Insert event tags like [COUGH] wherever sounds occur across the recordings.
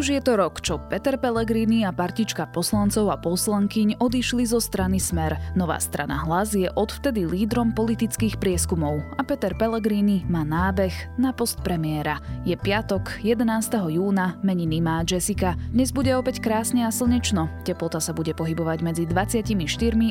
Už je to rok, čo Peter Pellegrini a partička poslancov a poslankyň odišli zo strany Smer. Nová strana Hlas je odvtedy lídrom politických prieskumov a Peter Pellegrini má nábeh na post premiéra. Je piatok, 11. júna, meniny má Jessica. Dnes bude opäť krásne a slnečno. Teplota sa bude pohybovať medzi 24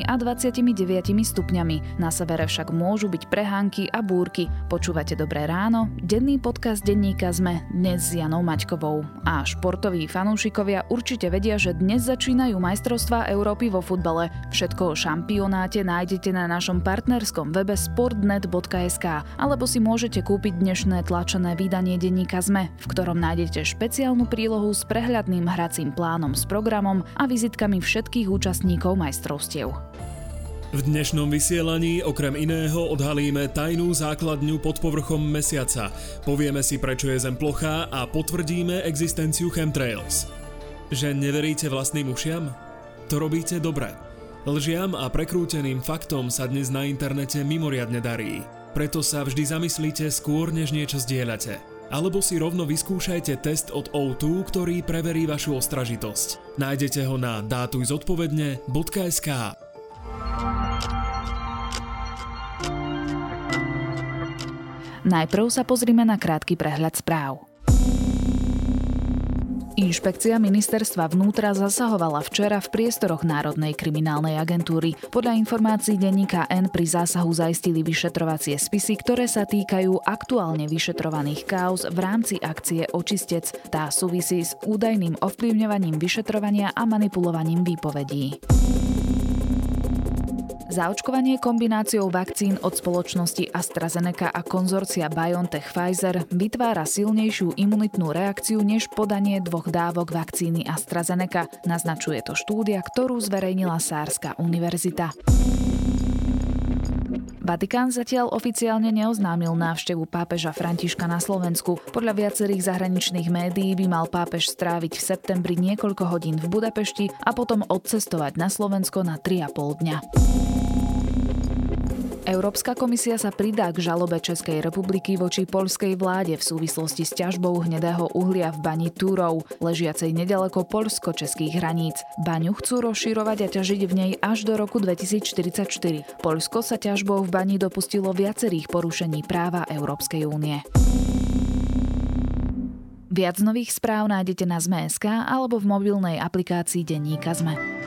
a 29 stupňami. Na severe však môžu byť prehánky a búrky. Počúvate Dobré ráno? Denný podcast denníka sme dnes s Janou Maťkovou. A šport športoví fanúšikovia určite vedia, že dnes začínajú majstrovstvá Európy vo futbale. Všetko o šampionáte nájdete na našom partnerskom webe sportnet.sk alebo si môžete kúpiť dnešné tlačené vydanie denníka ZME, v ktorom nájdete špeciálnu prílohu s prehľadným hracím plánom s programom a vizitkami všetkých účastníkov majstrovstiev. V dnešnom vysielaní okrem iného odhalíme tajnú základňu pod povrchom mesiaca, povieme si prečo je Zem plochá a potvrdíme existenciu chemtrails. Že neveríte vlastným ušiam? To robíte dobre. Lžiam a prekrúteným faktom sa dnes na internete mimoriadne darí. Preto sa vždy zamyslíte skôr, než niečo zdieľate. Alebo si rovno vyskúšajte test od O2, ktorý preverí vašu ostražitosť. Nájdete ho na dátujzodpovedne.sk. Najprv sa pozrime na krátky prehľad správ. Inšpekcia ministerstva vnútra zasahovala včera v priestoroch Národnej kriminálnej agentúry. Podľa informácií denníka N pri zásahu zaistili vyšetrovacie spisy, ktoré sa týkajú aktuálne vyšetrovaných kauz v rámci akcie Očistec. Tá súvisí s údajným ovplyvňovaním vyšetrovania a manipulovaním výpovedí. Zaočkovanie kombináciou vakcín od spoločnosti AstraZeneca a konzorcia BioNTech Pfizer vytvára silnejšiu imunitnú reakciu než podanie dvoch dávok vakcíny AstraZeneca, naznačuje to štúdia, ktorú zverejnila Sárska univerzita. Vatikán zatiaľ oficiálne neoznámil návštevu pápeža Františka na Slovensku. Podľa viacerých zahraničných médií by mal pápež stráviť v septembri niekoľko hodín v Budapešti a potom odcestovať na Slovensko na 3,5 dňa. Európska komisia sa pridá k žalobe Českej republiky voči poľskej vláde v súvislosti s ťažbou hnedého uhlia v bani Túrov, ležiacej nedaleko poľsko-českých hraníc. Baňu chcú rozširovať a ťažiť v nej až do roku 2044. Poľsko sa ťažbou v bani dopustilo viacerých porušení práva Európskej únie. Viac nových správ nájdete na ZME.sk alebo v mobilnej aplikácii Denníka ZME.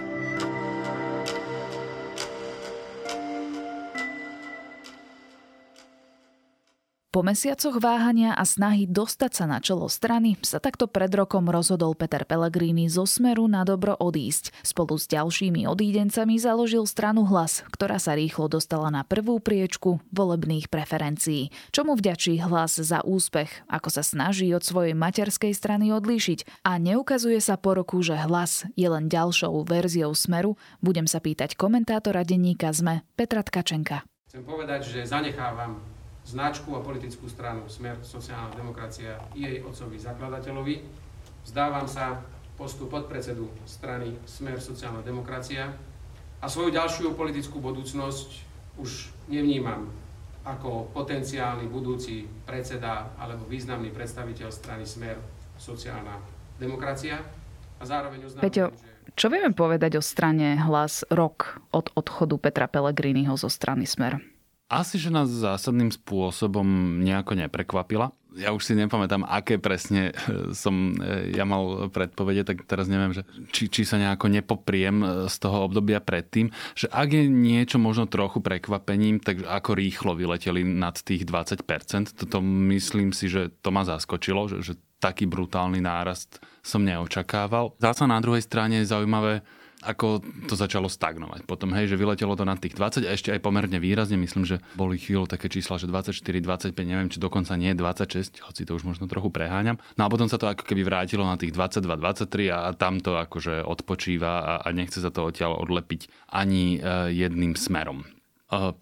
Po mesiacoch váhania a snahy dostať sa na čelo strany sa takto pred rokom rozhodol Peter Pellegrini zo Smeru na dobro odísť. Spolu s ďalšími odídencami založil stranu Hlas, ktorá sa rýchlo dostala na prvú priečku volebných preferencií. Čomu vďačí Hlas za úspech, ako sa snaží od svojej materskej strany odlíšiť a neukazuje sa po roku, že Hlas je len ďalšou verziou Smeru, budem sa pýtať komentátora denníka ZME Petra Tkačenka. Chcem povedať, že zanechávam značku a politickú stranu Smer sociálna demokracia i jej otcovi zakladateľovi. Vzdávam sa postu podpredsedu strany Smer sociálna demokracia a svoju ďalšiu politickú budúcnosť už nevnímam ako potenciálny budúci predseda alebo významný predstaviteľ strany Smer sociálna demokracia. A zároveň uznám, Peťo, že... čo vieme povedať o strane hlas rok od odchodu Petra Pellegriniho zo strany Smer? Asi, že nás zásadným spôsobom nejako neprekvapila. Ja už si nepamätám, aké presne eh, som eh, ja mal predpovede, tak teraz neviem, že či, či sa nejako nepopriem eh, z toho obdobia predtým, že ak je niečo možno trochu prekvapením, tak ako rýchlo vyleteli nad tých 20%. Toto myslím si, že to ma zaskočilo, že, že taký brutálny nárast som neočakával. Zasa na druhej strane je zaujímavé, ako to začalo stagnovať. Potom, hej, že vyletelo to na tých 20 a ešte aj pomerne výrazne, myslím, že boli chvíľu také čísla, že 24, 25, neviem, či dokonca nie 26, hoci to už možno trochu preháňam. No a potom sa to ako keby vrátilo na tých 22, 23 a, a tam to akože odpočíva a, a nechce sa to odtiaľ odlepiť ani e, jedným smerom.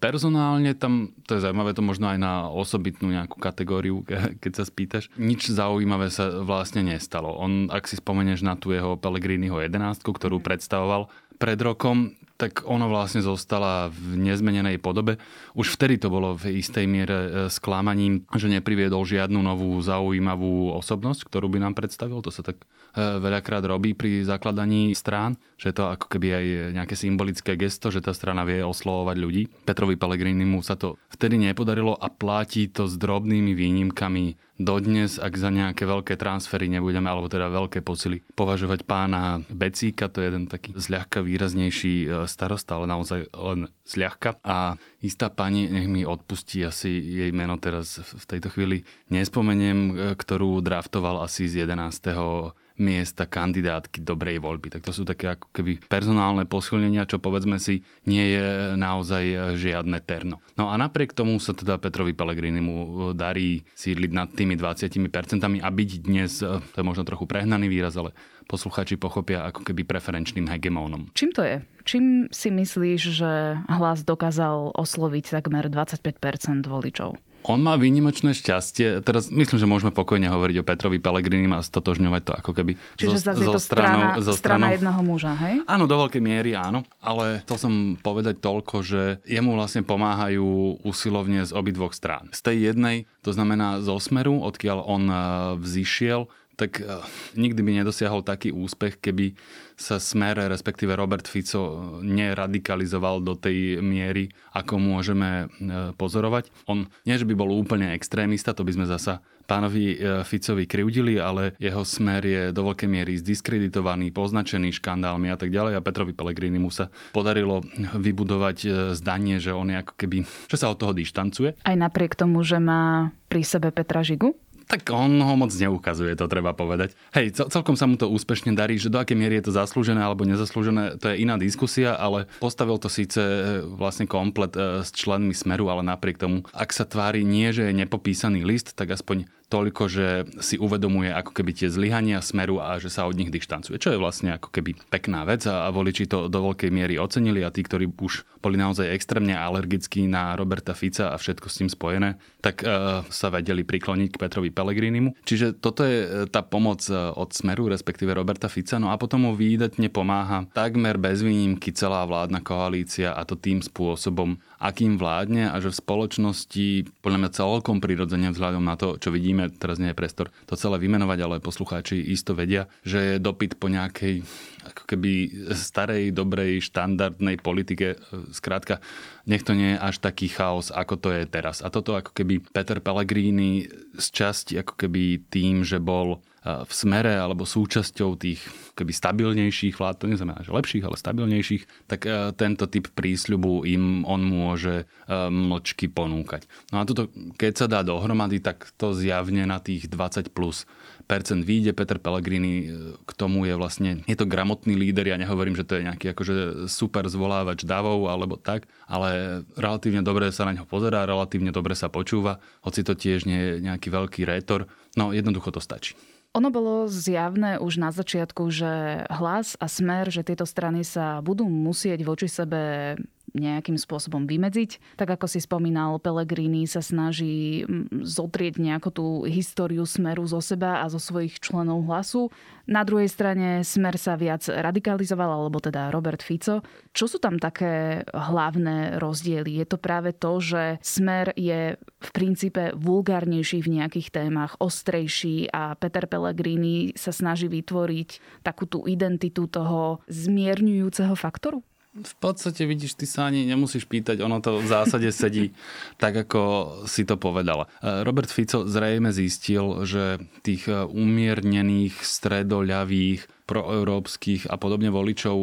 Personálne tam, to je zaujímavé, to možno aj na osobitnú nejakú kategóriu, keď sa spýtaš, nič zaujímavé sa vlastne nestalo. On, ak si spomeneš na tú jeho Pellegriniho 11, ktorú predstavoval pred rokom, tak ona vlastne zostala v nezmenenej podobe. Už vtedy to bolo v istej miere e, sklamaním, že nepriviedol žiadnu novú zaujímavú osobnosť, ktorú by nám predstavil. To sa tak e, veľakrát robí pri zakladaní strán, že je to ako keby aj nejaké symbolické gesto, že tá strana vie oslovovať ľudí. Petrovi Pellegrini mu sa to vtedy nepodarilo a platí to s drobnými výnimkami dodnes, ak za nejaké veľké transfery nebudeme, alebo teda veľké posily, považovať pána Becíka, to je jeden taký zľahka výraznejší e, starosta, ale naozaj len zľahka. A istá pani, nech mi odpustí asi jej meno teraz v tejto chvíli, nespomeniem, e, ktorú draftoval asi z 11 miesta kandidátky dobrej voľby. Tak to sú také ako keby personálne posilnenia, čo povedzme si nie je naozaj žiadne terno. No a napriek tomu sa teda Petrovi Pellegrini mu darí sídliť nad tými 20% a byť dnes, to je možno trochu prehnaný výraz, ale posluchači pochopia ako keby preferenčným hegemónom. Čím to je? Čím si myslíš, že hlas dokázal osloviť takmer 25% voličov? On má výnimočné šťastie. Teraz myslím, že môžeme pokojne hovoriť o Petrovi Pellegrini a stotožňovať to ako keby Čiže zo, zo, stranou, strana, zo strana jedného muža, hej? Áno, do veľkej miery áno. Ale chcel som povedať toľko, že jemu vlastne pomáhajú usilovne z obidvoch strán. Z tej jednej, to znamená zo smeru, odkiaľ on eh, vzýšiel, tak eh, nikdy by nedosiahol taký úspech, keby sa smer, respektíve Robert Fico neradikalizoval do tej miery, ako môžeme eh, pozorovať. On nie, že by bol úplne extrémista, to by sme zasa pánovi eh, Ficovi kriudili, ale jeho smer je do veľkej miery zdiskreditovaný, poznačený škandálmi a tak ďalej a Petrovi Pellegrini mu sa podarilo vybudovať zdanie, že on je ako keby, [LAUGHS] že sa od toho dištancuje. Aj napriek tomu, že má pri sebe Petra Žigu? Tak on ho moc neukazuje, to treba povedať. Hej, celkom sa mu to úspešne darí, že do akej miery je to zaslúžené alebo nezaslúžené, to je iná diskusia, ale postavil to síce e, vlastne komplet e, s členmi Smeru, ale napriek tomu, ak sa tvári nie, že je nepopísaný list, tak aspoň toľko, že si uvedomuje ako keby tie zlyhania smeru a že sa od nich dištancuje. Čo je vlastne ako keby pekná vec a, voliči to do veľkej miery ocenili a tí, ktorí už boli naozaj extrémne alergickí na Roberta Fica a všetko s tým spojené, tak uh, sa vedeli prikloniť k Petrovi Pellegrinimu. Čiže toto je e, tá pomoc e, od smeru, respektíve Roberta Fica. No a potom mu výdatne pomáha takmer bez výnimky celá vládna koalícia a to tým spôsobom, akým vládne a že v spoločnosti podľa mňa celkom prirodzene vzhľadom na to, čo vidíme, teraz nie je prestor to celé vymenovať, ale poslucháči isto vedia, že je dopyt po nejakej ako keby starej, dobrej, štandardnej politike. Skrátka, nech to nie je až taký chaos, ako to je teraz. A toto ako keby Peter Pellegrini z časti ako keby tým, že bol v smere alebo súčasťou tých keby stabilnejších vlád, to neznamená, že lepších, ale stabilnejších, tak e, tento typ prísľubu im on môže e, mlčky ponúkať. No a toto, keď sa dá dohromady, tak to zjavne na tých 20 plus percent vyjde. Peter Pellegrini e, k tomu je vlastne, je to gramotný líder, ja nehovorím, že to je nejaký akože super zvolávač davov alebo tak, ale relatívne dobre sa na ňo pozerá, relatívne dobre sa počúva, hoci to tiež nie je nejaký veľký rétor, no jednoducho to stačí. Ono bolo zjavné už na začiatku, že hlas a smer, že tieto strany sa budú musieť voči sebe nejakým spôsobom vymedziť. Tak ako si spomínal, Pellegrini sa snaží mm, zotrieť nejakú tú históriu Smeru zo seba a zo svojich členov hlasu. Na druhej strane Smer sa viac radikalizoval, alebo teda Robert Fico. Čo sú tam také hlavné rozdiely? Je to práve to, že Smer je v princípe vulgárnejší v nejakých témach, ostrejší a Peter Pellegrini sa snaží vytvoriť takú tú identitu toho zmierňujúceho faktoru? V podstate vidíš, ty sa ani nemusíš pýtať, ono to v zásade sedí [LAUGHS] tak, ako si to povedala. E, Robert Fico zrejme zistil, že tých e, umiernených, stredoľavých, proeurópskych a podobne voličov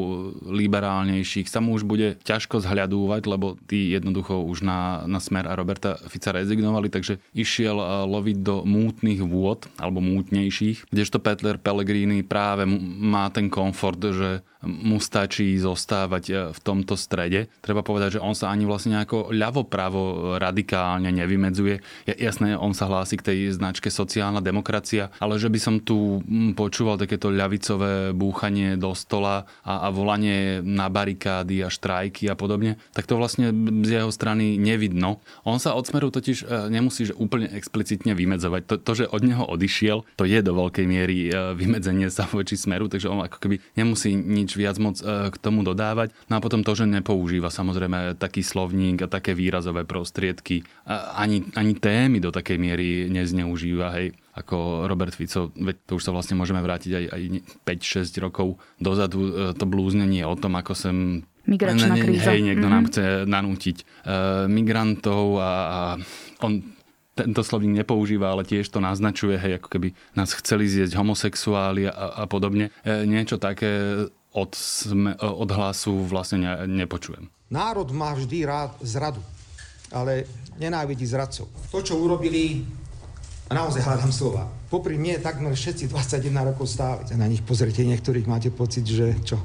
liberálnejších sa mu už bude ťažko zhľadúvať, lebo tí jednoducho už na, na smer a Roberta Fica rezignovali, takže išiel e, loviť do mútnych vôd, alebo mútnejších, kdežto Petler Pellegrini práve má ten komfort, že mu stačí zostávať e, v tomto strede. Treba povedať, že on sa ani vlastne nejako ľavo-pravo radikálne nevymedzuje. Je jasné, on sa hlási k tej značke sociálna demokracia, ale že by som tu počúval takéto ľavicové masové búchanie do stola a, a volanie na barikády a štrajky a podobne, tak to vlastne z jeho strany nevidno. On sa od smeru totiž e, nemusí že úplne explicitne vymedzovať. To, to, že od neho odišiel, to je do veľkej miery e, vymedzenie sa voči smeru, takže on ako keby nemusí nič viac moc e, k tomu dodávať. No a potom to, že nepoužíva samozrejme taký slovník a také výrazové prostriedky, ani, ani témy do takej miery nezneužíva. Hej ako Robert Fico, veď to už sa vlastne môžeme vrátiť aj, aj 5-6 rokov dozadu, e, to blúznenie o tom, ako sem Migračná ne, kríza. Hej, niekto mm-hmm. nám chce nanútiť uh, migrantov a, a on tento slovník nepoužíva, ale tiež to naznačuje, hej, ako keby nás chceli zjesť homosexuáli a, a podobne. E, niečo také od, sme, od hlasu vlastne ne, nepočujem. Národ má vždy rád zradu, ale nenávidí zradcov. To, čo urobili a naozaj hľadám slova. Popri mne takmer všetci 21 rokov stáli. Na nich pozrite, niektorých máte pocit, že čo?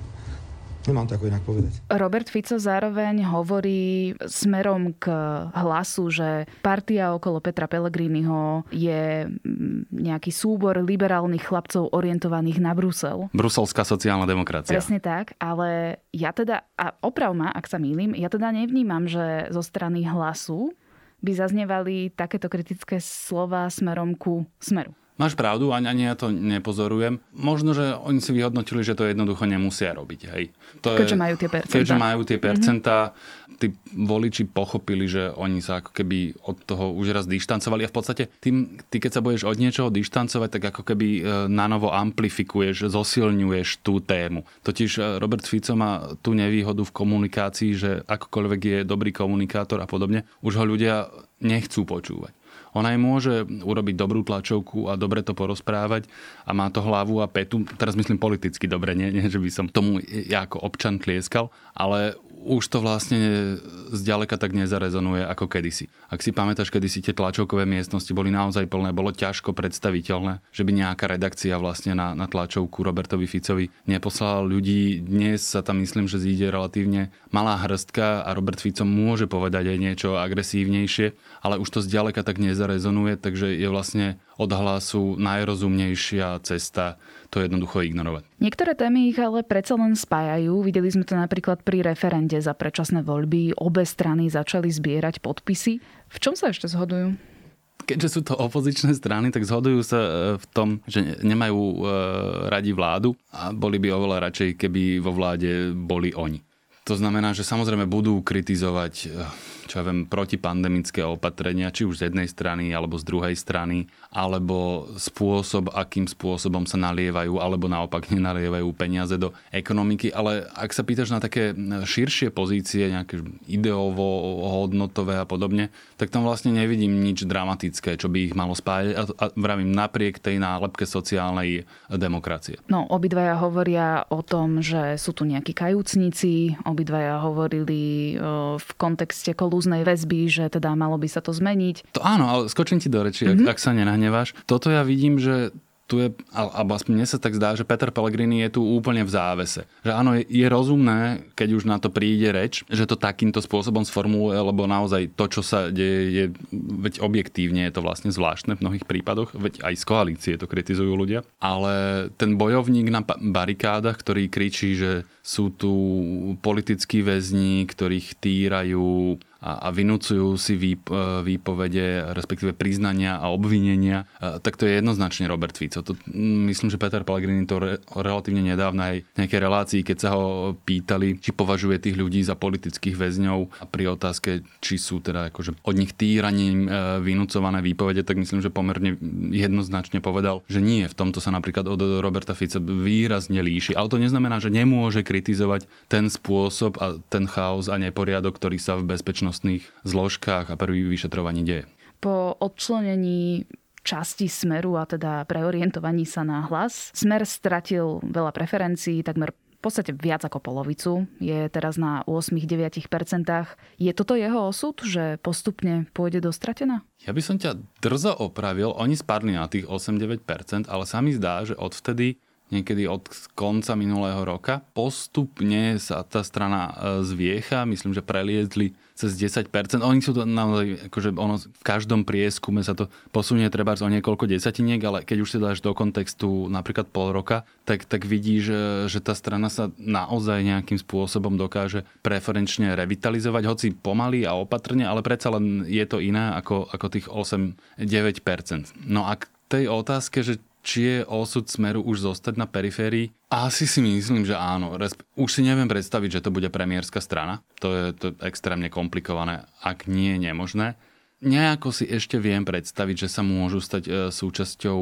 Nemám to ako inak povedať. Robert Fico zároveň hovorí smerom k hlasu, že partia okolo Petra Pellegriniho je mm, nejaký súbor liberálnych chlapcov orientovaných na Brusel. Bruselská sociálna demokracia. Presne tak, ale ja teda, a oprav ma, ak sa mýlim, ja teda nevnímam, že zo strany hlasu by zaznievali takéto kritické slova smerom ku smeru. Máš pravdu, ani, ani ja to nepozorujem. Možno, že oni si vyhodnotili, že to jednoducho nemusia robiť. Hej. To keďže je, majú tie percentá. Keďže majú tie percentá, mm-hmm. Tí voliči pochopili, že oni sa ako keby od toho už raz dištancovali a v podstate tým, ty keď sa budeš od niečoho dištancovať, tak ako keby e, na novo amplifikuješ, zosilňuješ tú tému. Totiž e, Robert Fico má tú nevýhodu v komunikácii, že akokoľvek je dobrý komunikátor a podobne, už ho ľudia nechcú počúvať. Ona aj môže urobiť dobrú tlačovku a dobre to porozprávať a má to hlavu a petu. Teraz myslím politicky dobre, nie, nie že by som tomu ja ako občan tlieskal, ale už to vlastne zďaleka tak nezarezonuje ako kedysi. Ak si pamätáš, kedysi tie tlačovkové miestnosti boli naozaj plné, bolo ťažko predstaviteľné, že by nejaká redakcia vlastne na, na tlačovku Robertovi Ficovi neposlala ľudí. Dnes sa tam myslím, že zíde relatívne malá hrstka a Robert Fico môže povedať aj niečo agresívnejšie, ale už to zďaleka tak nezarezonuje, takže je vlastne od hlasu najrozumnejšia cesta to jednoducho ignorovať. Niektoré témy ich ale predsa len spájajú. Videli sme to napríklad pri referende za predčasné voľby. Obe strany začali zbierať podpisy. V čom sa ešte zhodujú? keďže sú to opozičné strany, tak zhodujú sa e, v tom, že nemajú e, radi vládu a boli by oveľa radšej, keby vo vláde boli oni. To znamená, že samozrejme budú kritizovať e, čo ja viem, protipandemické opatrenia, či už z jednej strany alebo z druhej strany, alebo spôsob, akým spôsobom sa nalievajú, alebo naopak [LAUGHS] nenalievajú peniaze do ekonomiky. Ale ak sa pýtaš na také širšie pozície, nejaké ideovo, hodnotové a podobne, tak tam vlastne nevidím nič dramatické, čo by ich malo spájať. A, a vravím, napriek tej nálepke sociálnej demokracie. No, obidvaja hovoria o tom, že sú tu nejakí kajúcnici, obidvaja hovorili v kontexte kolúznej väzby, že teda malo by sa to zmeniť. To áno, ale skočím ti do reči, mm-hmm. ak, ak sa nenahneváš. Toto ja vidím, že tu je, alebo aspoň mne sa tak zdá, že Peter Pellegrini je tu úplne v závese. Že áno, je, je rozumné, keď už na to príde reč, že to takýmto spôsobom sformuluje, lebo naozaj to, čo sa deje, je, veď objektívne je to vlastne zvláštne v mnohých prípadoch, veď aj z koalície to kritizujú ľudia. Ale ten bojovník na barikádach, ktorý kričí, že sú tu politickí väzni, ktorých týrajú a, a vynúcujú si výp, e, výpovede, respektíve priznania a obvinenia, e, tak to je jednoznačne Robert Fico. To, myslím, že Peter Pellegrini to re, relatívne nedávno aj v nejakej relácii, keď sa ho pýtali, či považuje tých ľudí za politických väzňov a pri otázke, či sú teda akože od nich týraním e, vynúcované výpovede, tak myslím, že pomerne jednoznačne povedal, že nie. V tomto sa napríklad od Roberta Fica výrazne líši. Ale to neznamená, že nemôže kritizovať ten spôsob a ten chaos a neporiadok, ktorý sa v bezpečnosti bezpečnostných zložkách a prvý vyšetrovaní deje. Po odčlenení časti Smeru a teda preorientovaní sa na hlas. Smer stratil veľa preferencií, takmer v podstate viac ako polovicu. Je teraz na 8-9%. Je toto jeho osud, že postupne pôjde do stratená? Ja by som ťa drzo opravil. Oni spadli na tých 8-9%, ale sa mi zdá, že odvtedy niekedy od konca minulého roka. Postupne sa tá strana e, zviecha, myslím, že preliezli cez 10%. Oni sú to naozaj, akože ono v každom prieskume sa to posunie treba o niekoľko desatiniek, ale keď už si dáš do kontextu napríklad pol roka, tak, tak vidíš, že, že tá strana sa naozaj nejakým spôsobom dokáže preferenčne revitalizovať, hoci pomaly a opatrne, ale predsa len je to iné ako, ako tých 8-9%. No a k tej otázke, že či je osud Smeru už zostať na periférii? Asi si myslím, že áno. Už si neviem predstaviť, že to bude premiérska strana. To je, to extrémne komplikované, ak nie je nemožné. Nejako si ešte viem predstaviť, že sa môžu stať e, súčasťou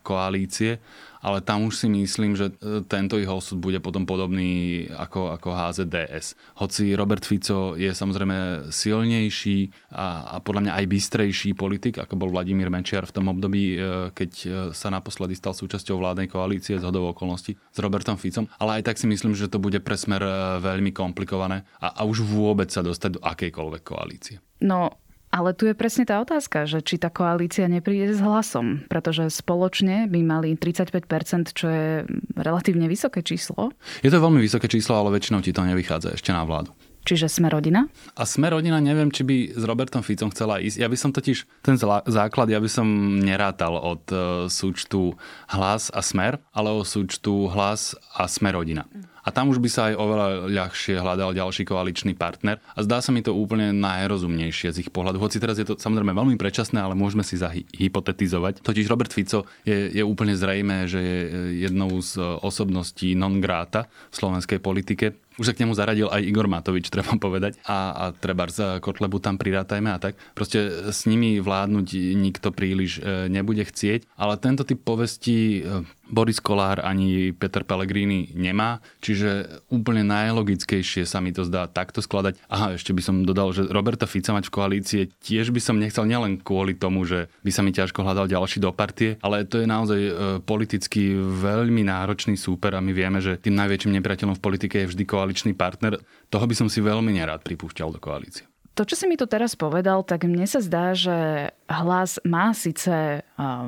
koalície, ale tam už si myslím, že e, tento ich osud bude potom podobný ako, ako HZDS. Hoci Robert Fico je samozrejme silnejší a, a podľa mňa aj bystrejší politik, ako bol Vladimír Mečiar v tom období, e, keď sa naposledy stal súčasťou vládnej koalície z hodov okolností s Robertom Ficom. Ale aj tak si myslím, že to bude pre smer veľmi komplikované a, a už vôbec sa dostať do akejkoľvek koalície. No, ale tu je presne tá otázka, že či tá koalícia nepríde s hlasom, pretože spoločne by mali 35%, čo je relatívne vysoké číslo. Je to veľmi vysoké číslo, ale väčšinou ti to nevychádza ešte na vládu. Čiže sme rodina? A sme rodina, neviem, či by s Robertom Ficom chcela ísť. Ja by som totiž ten základ, ja by som nerátal od e, súčtu hlas a smer, ale o súčtu hlas a sme rodina. A tam už by sa aj oveľa ľahšie hľadal ďalší koaličný partner. A zdá sa mi to úplne najrozumnejšie z ich pohľadu. Hoci teraz je to samozrejme veľmi predčasné, ale môžeme si zahypotetizovať. Totiž Robert Fico je, je úplne zrejmé, že je jednou z osobností non grata v slovenskej politike už sa k nemu zaradil aj Igor Matovič, treba povedať. A, a treba za Kotlebu tam prirátajme a tak. Proste s nimi vládnuť nikto príliš e, nebude chcieť. Ale tento typ povesti e, Boris Kolár ani Peter Pellegrini nemá, čiže úplne najlogickejšie sa mi to zdá takto skladať. Aha, ešte by som dodal, že Roberta Fica mať v koalície tiež by som nechcel nielen kvôli tomu, že by sa mi ťažko hľadal ďalší do partie, ale to je naozaj e, politicky veľmi náročný súper a my vieme, že tým najväčším nepriateľom v politike je vždy koaličný partner. Toho by som si veľmi nerád pripúšťal do koalície. To, čo si mi tu teraz povedal, tak mne sa zdá, že hlas má síce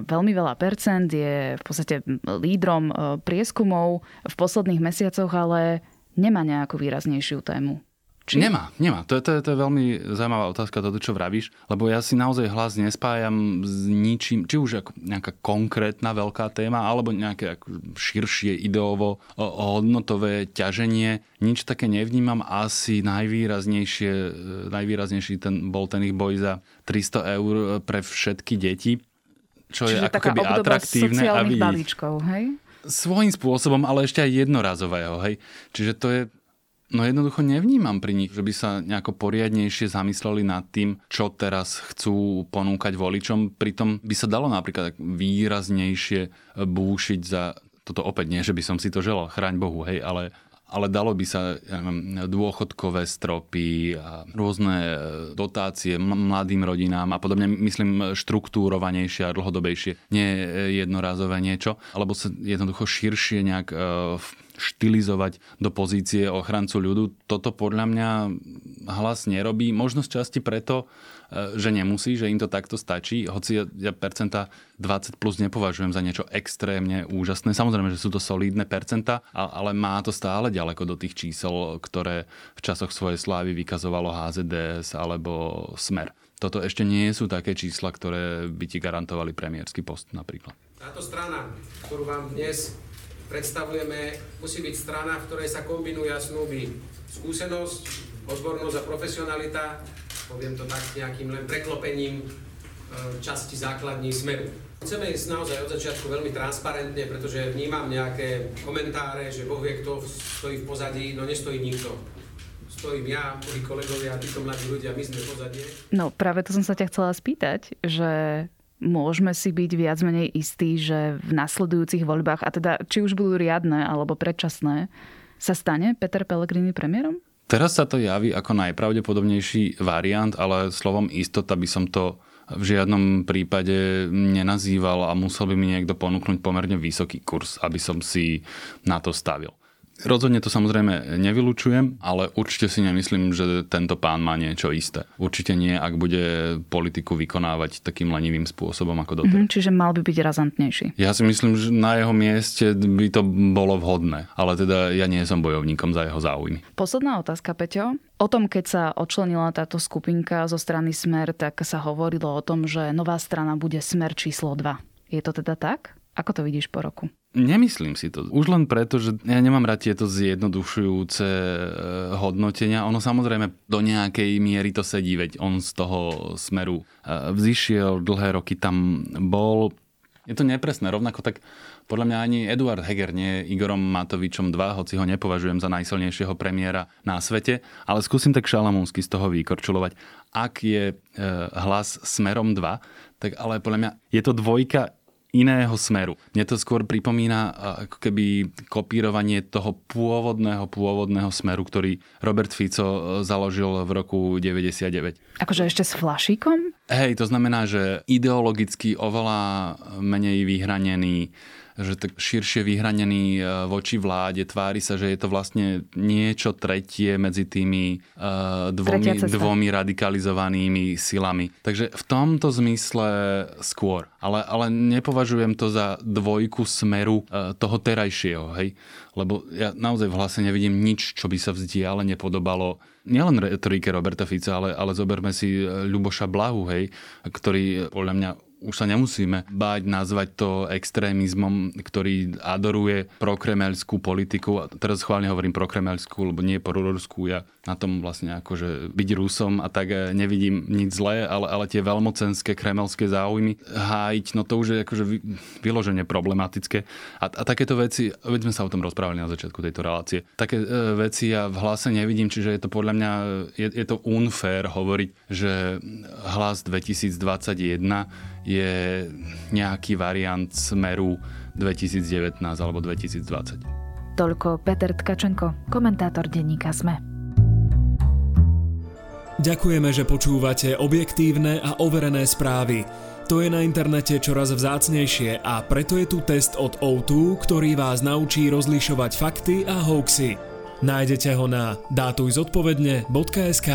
veľmi veľa percent, je v podstate lídrom prieskumov v posledných mesiacoch, ale nemá nejakú výraznejšiu tému. Či? Nemá, nemá. To je, to, to je veľmi zaujímavá otázka, toto, čo vravíš, lebo ja si naozaj hlas nespájam s ničím, či už ako nejaká konkrétna veľká téma, alebo nejaké širšie ideovo hodnotové ťaženie. Nič také nevnímam. Asi najvýraznejšie, najvýraznejší ten, bol ten ich boj za 300 eur pre všetky deti, čo Čiže je ako keby atraktívne. a vidíš, balíčkov, hej? Svojím spôsobom, ale ešte aj jednorazového. Hej? Čiže to je No jednoducho nevnímam pri nich, že by sa nejako poriadnejšie zamysleli nad tým, čo teraz chcú ponúkať voličom. Pritom by sa dalo napríklad výraznejšie búšiť za toto opäť nie, že by som si to želal, chráň Bohu, hej, ale ale dalo by sa ja neviem, dôchodkové stropy a rôzne e, dotácie mladým rodinám a podobne, myslím, štruktúrovanejšie a dlhodobejšie, nie jednorázové niečo, alebo sa jednoducho širšie nejak e, štilizovať do pozície ochrancu ľudu. Toto podľa mňa hlas nerobí. Možno z časti preto, e, že nemusí, že im to takto stačí. Hoci ja, ja percenta 20 plus nepovažujem za niečo extrémne úžasné. Samozrejme, že sú to solídne percenta, ale má to stále ďaleko do tých čísel, ktoré v časoch svojej slávy vykazovalo HZDS alebo Smer. Toto ešte nie sú také čísla, ktoré by ti garantovali premiérsky post napríklad. Táto strana, ktorú vám dnes predstavujeme, musí byť strana, v ktorej sa kombinujú a skúsenosť, odbornosť a profesionalita, poviem to tak nejakým len preklopením e, časti základní smeru. Chceme ísť naozaj od začiatku veľmi transparentne, pretože vnímam nejaké komentáre, že Boh vie, kto stojí v pozadí, no nestojí nikto. Stojím ja, moji kolegovia, títo mladí ľudia, my sme pozadie. No práve to som sa ťa chcela spýtať, že môžeme si byť viac menej istí, že v nasledujúcich voľbách, a teda či už budú riadne alebo predčasné, sa stane Peter Pellegrini premiérom? Teraz sa to javí ako najpravdepodobnejší variant, ale slovom istota by som to v žiadnom prípade nenazýval a musel by mi niekto ponúknuť pomerne vysoký kurz, aby som si na to stavil. Rozhodne to samozrejme nevylučujem, ale určite si nemyslím, že tento pán má niečo isté. Určite nie, ak bude politiku vykonávať takým lenivým spôsobom ako doteraz. Mm-hmm, čiže mal by byť razantnejší. Ja si myslím, že na jeho mieste by to bolo vhodné, ale teda ja nie som bojovníkom za jeho záujmy. Posledná otázka, Peťo. O tom, keď sa odčlenila táto skupinka zo strany Smer, tak sa hovorilo o tom, že nová strana bude Smer číslo 2. Je to teda tak? Ako to vidíš po roku? Nemyslím si to. Už len preto, že ja nemám rád tieto zjednodušujúce e, hodnotenia. Ono samozrejme do nejakej miery to sedí, veď on z toho smeru e, vzýšiel, dlhé roky tam bol. Je to nepresné. Rovnako tak podľa mňa ani Eduard Heger nie je Igorom Matovičom 2, hoci ho nepovažujem za najsilnejšieho premiéra na svete, ale skúsim tak šalamúnsky z toho vykorčulovať. Ak je e, hlas smerom 2, tak ale podľa mňa je to dvojka iného smeru. Mne to skôr pripomína ako keby kopírovanie toho pôvodného, pôvodného smeru, ktorý Robert Fico e, založil v roku 99. Akože ešte s flašíkom? Hej, to znamená, že ideologicky oveľa menej vyhranený že tak širšie vyhranený e, voči vláde, tvári sa, že je to vlastne niečo tretie medzi tými uh, dvomi, dvomi radikalizovanými silami. Takže v tomto zmysle skôr. Ale, ale nepovažujem to za dvojku smeru uh, toho terajšieho, hej? Lebo ja naozaj v hlase nevidím nič, čo by sa vzdiale nepodobalo nielen retorike Roberta Fica, ale, ale zoberme si Ľuboša Blahu, hej, ktorý podľa mňa už sa nemusíme báť nazvať to extrémizmom, ktorý adoruje prokremelskú politiku. A teraz chválne hovorím prokremelskú, lebo nie proruskú. Ja na tom vlastne akože byť Rusom a tak eh, nevidím nič zlé, ale, ale tie veľmocenské kremelské záujmy hájiť, no to už je akože vyložene problematické. A, a takéto veci, veď sme sa o tom rozprávali na začiatku tejto relácie, také e, veci ja v hlase nevidím, čiže je to podľa mňa, je, je to unfair hovoriť, že hlas 2021 je nejaký variant smeru 2019 alebo 2020. Toľko Peter Tkačenko, komentátor denníka SME. Ďakujeme, že počúvate objektívne a overené správy. To je na internete čoraz vzácnejšie a preto je tu test od O2, ktorý vás naučí rozlišovať fakty a hoaxy. Nájdete ho na dátujzodpovedne.sk.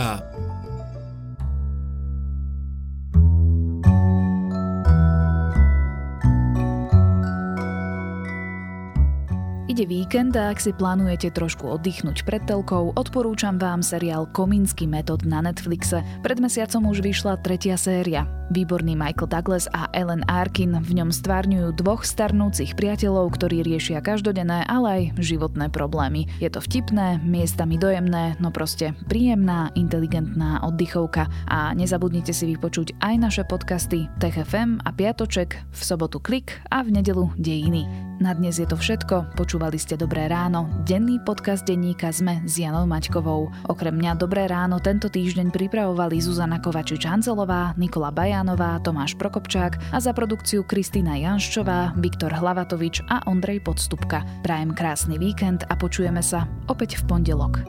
Ide víkend a ak si plánujete trošku oddychnúť pred telkou, odporúčam vám seriál Komínsky metod na Netflixe. Pred mesiacom už vyšla tretia séria. Výborný Michael Douglas a Ellen Arkin v ňom stvárňujú dvoch starnúcich priateľov, ktorí riešia každodenné, ale aj životné problémy. Je to vtipné, miestami dojemné, no proste príjemná, inteligentná oddychovka. A nezabudnite si vypočuť aj naše podcasty Tech FM a Piatoček, v sobotu Klik a v nedelu Dejiny. Na dnes je to všetko. Počúvali ste Dobré ráno, denný podcast denníka ZME s Janou Maťkovou. Okrem mňa Dobré ráno tento týždeň pripravovali Zuzana Kovačič-Hanzelová, Nikola Bajánová, Tomáš Prokopčák a za produkciu Kristýna Janščová, Viktor Hlavatovič a Ondrej Podstupka. Prajem krásny víkend a počujeme sa opäť v pondelok.